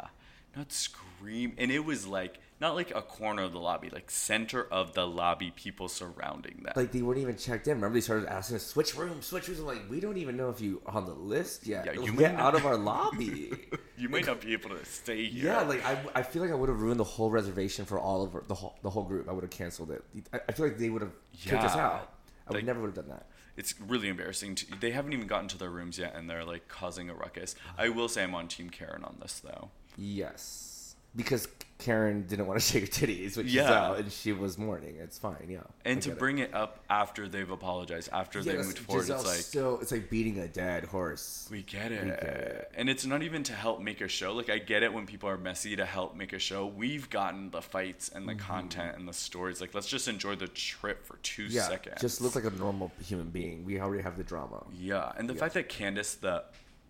Not scream. And it was like, not like a corner of the lobby, like center of the lobby, people surrounding them. Like they weren't even checked in. Remember, they started asking us, "Switch rooms, switch rooms." I'm like, we don't even know if you on the list yet. Yeah, you Get not- out of our lobby. you might not be able to stay here. Yeah, like I, I feel like I would have ruined the whole reservation for all of our, the whole the whole group. I would have canceled it. I, I feel like they would have kicked us out. I would Like- never would have done that. it's really embarrassing. To, they haven't even gotten to their rooms yet, and they're like causing a ruckus. I will say I'm on Team Karen on this though. Yes, because Karen didn't want to shake her titties, which Yeah. is out, and she was mourning. It's fine, yeah. And to get it. bring it up after they've apologized, after Yeah, they moved forward, Gizelle's it's like still it's like beating a dead horse. we get it. We get it. and it's not even to help make a show. Like I get it when people are messy to help make a show. We've gotten the fights and the Mm-hmm. content and the stories. Like let's just enjoy the trip for two yeah, seconds. just look like a normal human being. We already have the drama. Yeah, and the fact that Candace, the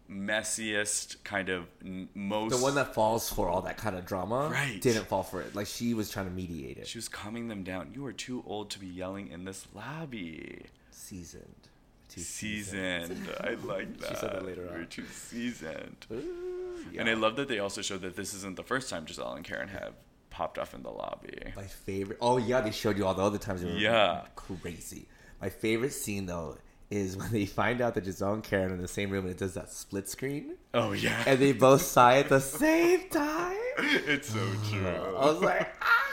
messiest kind of most The one that falls for all that kind of drama, Right. didn't fall for it. Like she was trying to mediate it. she was calming them down. You are too old to be yelling in this lobby. seasoned. too seasoned. I like that. She said that later We're too seasoned. yeah. And I love that they also showed that this isn't the first time Gizelle and Karen have popped off in the lobby. My favorite. Oh yeah, they showed you all the other times. Yeah. crazy. My favorite scene though is when they find out that Gizelle and Karen are in the same room and it does that split screen, Oh yeah, and they both sigh at the same time. it's so true. I was like, ah!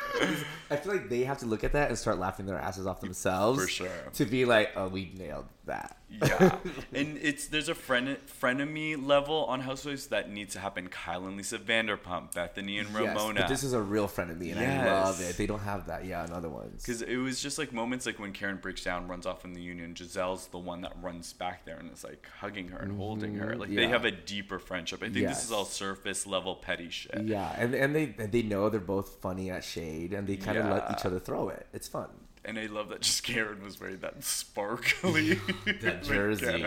I feel like they have to look at that and start laughing their asses off themselves. For sure. To be like, oh, we nailed that. Yeah, and it's there's a fren- frenemy level on Housewives that needs to happen. Kyle and Lisa Vanderpump, Bethenny and Yes, Ramona. but this is a real me, and I love it. They don't have that, yeah, in other ones. Because it was just like moments like when Karen breaks down, runs off in the union. Gizelle's the one that runs back there and is like hugging her and mm-hmm. holding her. Like they have a deeper friendship. I think this is all surface level petty shit. Yeah, and and they and they know they're both funny at shade, and they kind of let each other throw it. It's fun. And I love that just Karen was wearing that sparkly That jersey,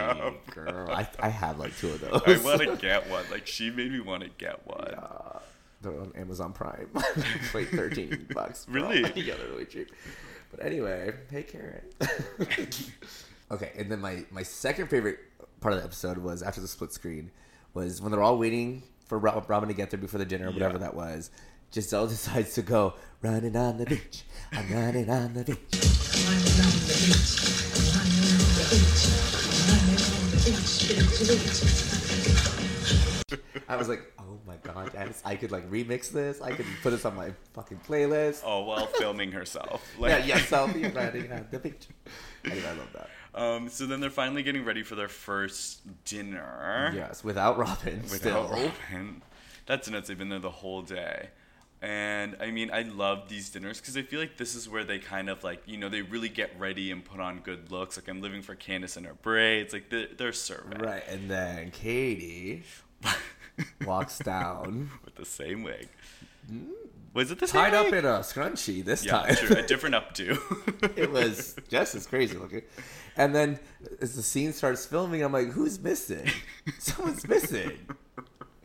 girl. I, I have like two of those. I want to get one. Like she made me want to get one. They're on Amazon Prime. it's like thirteen bucks. Really? yeah, they're really cheap. But anyway, hey Karen. okay, and then my my second favorite part of the episode was after the split screen was when they're all waiting for Rob- Robyn to get there before the dinner, or whatever that was. Gizelle decides to go running on the beach. I'm running on the beach. Running on the beach. Running on the beach. I was like, oh my god, yes, I could like remix this. I could put this on my fucking playlist. Oh, while filming herself. Like, yeah, yeah, selfie running on the beach. Anyway, I love that. Um, so then they're finally getting ready for their first dinner. Yes, without Robyn. Without still. Robyn. That's nuts. They've been there the whole day. And I mean, I love these dinners because I feel like this is where they kind of like, you know, they really get ready and put on good looks. Like, I'm living for Candace and her braids. Like, they're, they're serving. Right, and then Katie walks down, With the same wig. Was it the same tied up wig? in a scrunchie this Yeah, time. true. A different updo. it was just as crazy looking. And then as the scene starts filming, I'm like, who's missing? Someone's missing.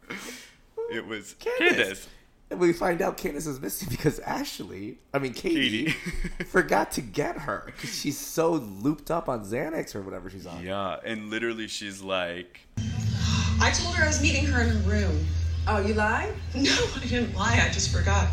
it was Candace. Candace. And we find out Candace is missing because Ashley, I mean Katie, Katie. forgot to get her because she's so looped up on Xanax or whatever she's on. Yeah, and literally she's like, I told her I was meeting her in her room. Oh, you lied? No, I didn't lie. I just forgot.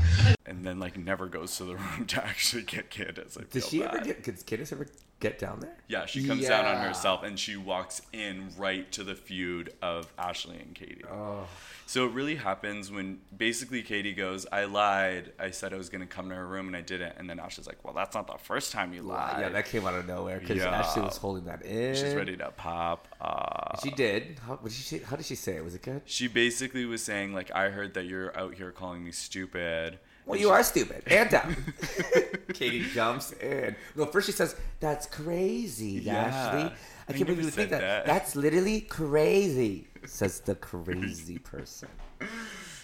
And then like never goes to the room to actually get Candace. I Did she bad. ever get? Did Candace ever get down there? Yeah, she comes down on herself and she walks in right to the feud of Ashley and Katie. Oh. So it really happens when basically Katie goes, I lied. I said I was going to come to her room and I didn't. And then Ashley's like, Well, that's not the first time you lied. Yeah, that came out of nowhere because Yeah. Ashley was holding that in. She's ready to pop. Uh, She did. How, did she, how did she say it? Was it good? she basically was saying, like, I heard that you're out here calling me stupid. Well, you are stupid. And down. Katie jumps in. No, first she says, "That's crazy, Yeah. Ashley." I I can't believe you think that. that. That's literally crazy," says the crazy person.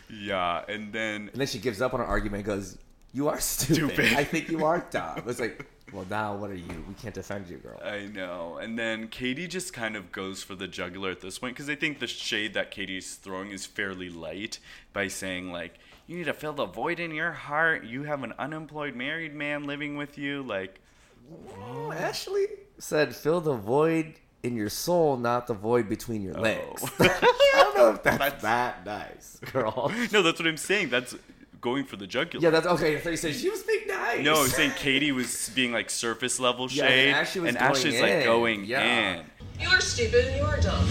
Yeah, and then And then she gives up on her argument and goes, You are stupid. Stupid. I think you are dumb. It's like, Well, now what are you? We can't defend you, girl. I know. And then Katie just kind of goes for the jugular at this point because I think the shade that Katie's throwing is fairly light by saying, like, you need to fill the void in your heart. You have an unemployed married man living with you. Like, Oh, Ashley said, Fill the void in your soul, not the void between your oh. legs. I don't know if that's, That's- that nice, girl. no, that's what I'm saying. That's going for the jugular. Yeah, that's okay. I thought you said she was being nice. no, I'm saying Katie was being like surface level Yeah, and shade, Ashley was and going Ashley's in. like going Yeah. in. You are stupid and you are dumb.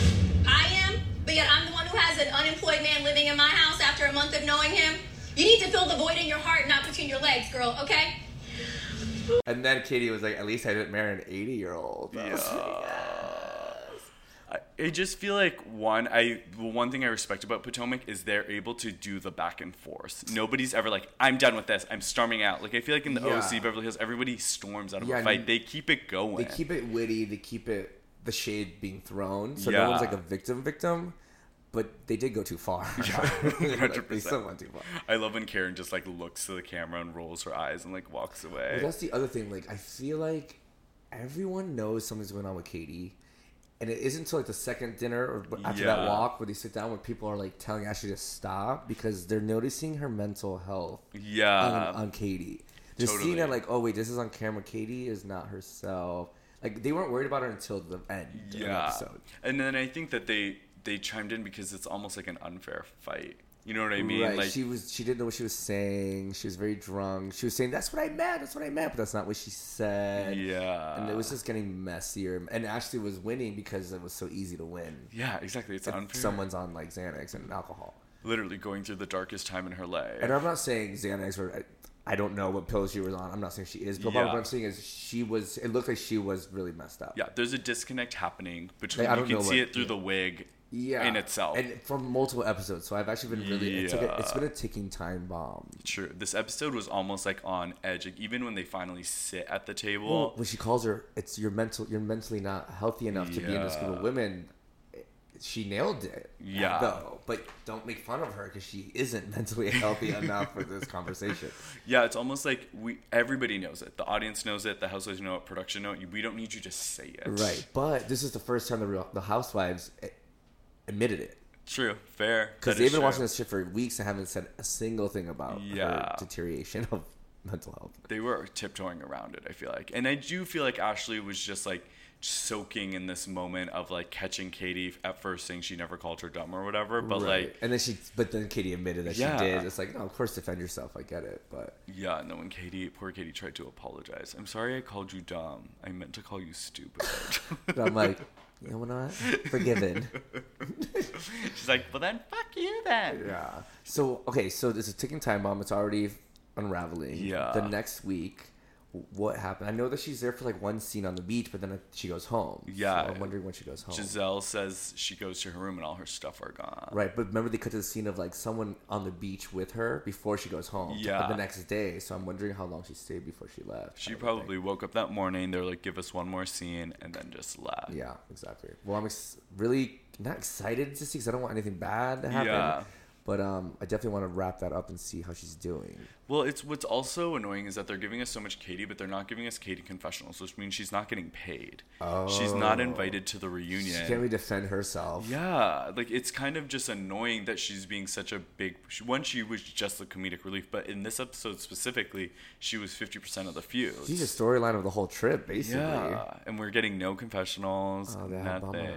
I am, but yet I'm the one who has an unemployed man living in my house after a month of knowing him. You need to fill the void in your heart, not between your legs, girl, okay? And then Katie was like, At least I didn't marry an 80 year old. I, I just feel like one I the one thing I respect about Potomac is they're able to do the back and forth. Nobody's ever like I'm done with this. I'm storming out. Like I feel like in the Yeah. OC Beverly Hills, everybody storms out of Yeah, a I fight. mean, they keep it going. They keep it witty. They keep it the shade being thrown, so no one's like a victim victim. But they did go too far. Yeah, Like, they still went too far. I love when Karen just like looks to the camera and rolls her eyes and like walks away. Well, that's the other thing. Like, I feel like everyone knows something's going on with Katie, and it isn't until like the second dinner or after that walk where they sit down where people are like telling Ashley to stop because they're noticing her mental health yeah. on, on Katie. They're seeing totally. that like, oh wait, this is on camera. Katie is not herself. Like they weren't worried about her until the end of the Yeah, episode. and then I think that they they chimed in because it's almost like an unfair fight. You know what I mean? right. Like she was she didn't know what she was saying. She was very drunk. She was saying that's what I meant. That's what I meant, but that's not what she said. Yeah. And it was just getting messier. And Ashley was winning because it was so easy to win. yeah, exactly. It's If unfair. someone's on like Xanax and alcohol. literally going through the darkest time in her life. And I'm not saying Xanax or I, I don't know what pills she was on. I'm not saying she is, but Yeah. what I'm saying is she was. It looked like she was really messed up. yeah, there's a disconnect happening between. Like, you can see what- it through yeah. the wig. Yeah, In itself. and from multiple episodes. So I've actually been really. It's, like a, it's Yeah. been a ticking time bomb. True. This episode was almost like on edge. Like even when they finally sit at the table. Well, when she calls her, it's you're mental. You're mentally not healthy enough to be in this group of women. She nailed it. Yeah. Though, but don't make fun of her because she isn't mentally healthy enough for this conversation. yeah, it's almost like we everybody knows it. The audience knows it. The housewives know it. Production know it. We don't need you to say it. Right. But this is the first time the real, the housewives eh, admitted it. True. Fair. Because they've been true. watching this shit for weeks and haven't said a single thing about Yeah. her deterioration of mental health. they were tiptoeing around it. I feel like, and I do feel like Ashley was just like soaking in this moment of like catching Katie at first saying she never called her dumb or whatever, but Right. like and then she, but then Katie admitted that Yeah. she did. It's like, no, of course, defend yourself. I get it, but yeah, no. When Katie, poor Katie, tried to apologize. I'm sorry I called you dumb. I meant to call you stupid. but I'm like, you know what? Forgiven. She's like, well then, fuck you then. Yeah. So okay, so there's a ticking time bomb. It's already unraveling. Yeah. The next week, what happened? I know that she's there for like one scene on the beach, but then she goes home. Yeah. So I'm wondering when she goes home. Gizelle says she goes to her room and all her stuff are gone. Right, but remember they cut to the scene of like someone on the beach with her before she goes home. Yeah. The next day, so I'm wondering how long she stayed before she left. She probably woke up that morning. They're like, give us one more scene, and then just left. Yeah, exactly. Well, I'm ex- really not excited to see because I don't want anything bad to happen. Yeah. But um, I definitely want to wrap that up and see how she's doing. Well, it's what's also annoying is that they're giving us so much Katie, but they're not giving us Katie confessionals, which means she's not getting paid. Oh, She's not Oh. invited to the reunion. She can't really defend herself. Yeah, like it's kind of just annoying that she's being such a big. she- One, she was just the comedic relief, but in this episode specifically, she was fifty percent of the feud. She's a storyline of the whole trip, basically. Yeah, and we're getting no confessionals, Oh, that bummer.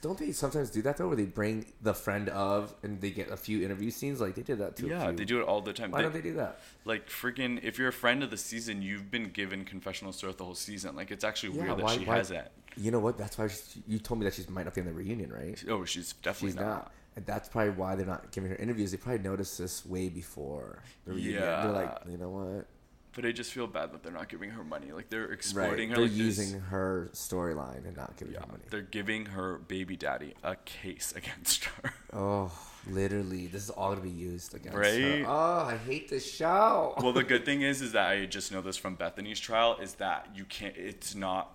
Don't they sometimes do that though, where they bring the friend of and they get a few interview scenes? Like they did that too. Yeah, they do it all the time. Why don't they do that? Like freaking, if you're a friend of the season, you've been given confessionals throughout the whole season. Like it's actually Yeah, weird that she why- has that. You know what? That's why she, you told me that she might not be in the reunion, right? Oh, she's definitely She's not. And that's probably why they're not giving her interviews. They probably noticed this way before the reunion. Yeah. They're like, you know what? But I just feel bad that they're not giving her money. Like they're exploiting her. They're like, using her storyline and not giving Yeah, her money. they're giving her baby daddy a case against her. Oh, literally, this is all gonna be used against Right? her. Oh, I hate this show. well, the good thing is, is that I just know this from Bethenny's trial is that you can't. It's not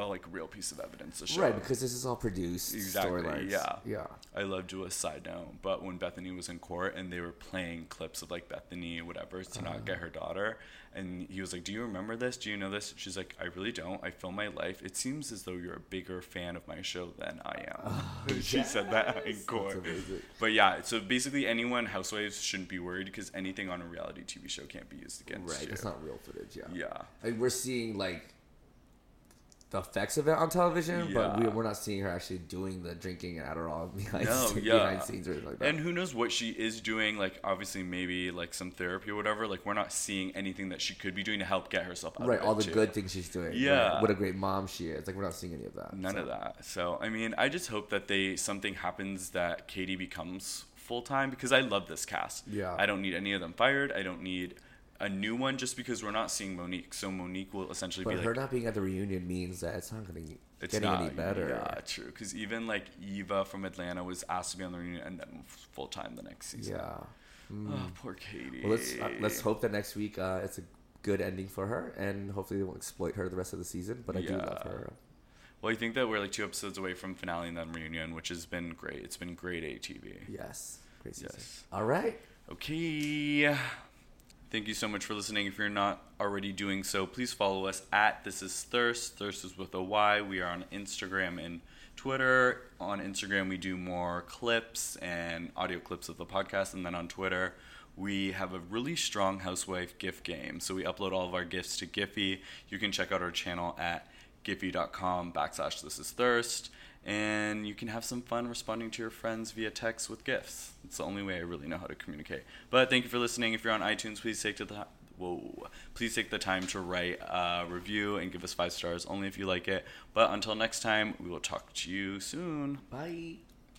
a like real piece of evidence to show. right, because this is all produced Exactly. storylines. Yeah. yeah. I love to a side note, but when Bethenny was in court and they were playing clips of like Bethenny whatever to Uh-huh. not get her daughter, and he was like, "Do you remember this? Do you know this?" She's like, "I really don't. I film my life. It seems as though you're a bigger fan of my show than I am." she said that in court. But yeah, so basically, anyone housewives shouldn't be worried because anything on a reality TV show can't be used against Right, you. it's not real footage. Yeah. Yeah. Like, we're seeing like the effects of it on television, but we, we're not seeing her actually doing the drinking and Adderall behind, No, behind yeah. scenes or anything like that. And who knows what she is doing? Like, obviously, maybe like some therapy or whatever. Like, we're not seeing anything that she could be doing to help get herself out right, all the too. good things she's doing. Yeah. right, what a great mom she is. Like we're not seeing any of that. None so. of that. So, I mean, I just hope that they something happens that Katie becomes full time because I love this cast. Yeah. I don't need any of them fired. I don't need a new one just because we're not seeing Monique. So Monique will essentially But be her like. not being at the reunion means that it's not going to it's getting not any better. Yeah, true. Because even like Eva from Atlanta was asked to be on the reunion and then full time the next season. Yeah. Oh, poor Katie. Well, let's uh, let's hope that next week uh, it's a good ending for her, and hopefully they won't exploit her the rest of the season. But I do love her. Well, I think that we're like two episodes away from finale and then reunion, which has been great. It's been great ATV. Yes, great season. Yes. All right. Okay. Thank you so much for listening. If you're not already doing so, please follow us at This Is Thirst. Thirst is with a Y. We are on Instagram and Twitter. On Instagram, we do more clips and audio clips of the podcast, and then on Twitter, we have a really strong housewife gift game. So we upload all of our gifts to Giphy. You can check out our channel at giphy.com backslash this is thirst. And you can have some fun responding to your friends via text with gifts. It's the only way I really know how to communicate. But thank you for listening. If you're on iTunes, please take to the whoa, please take the time to write a review and give us five stars only if you like it. But until next time, we will talk to you soon. Bye.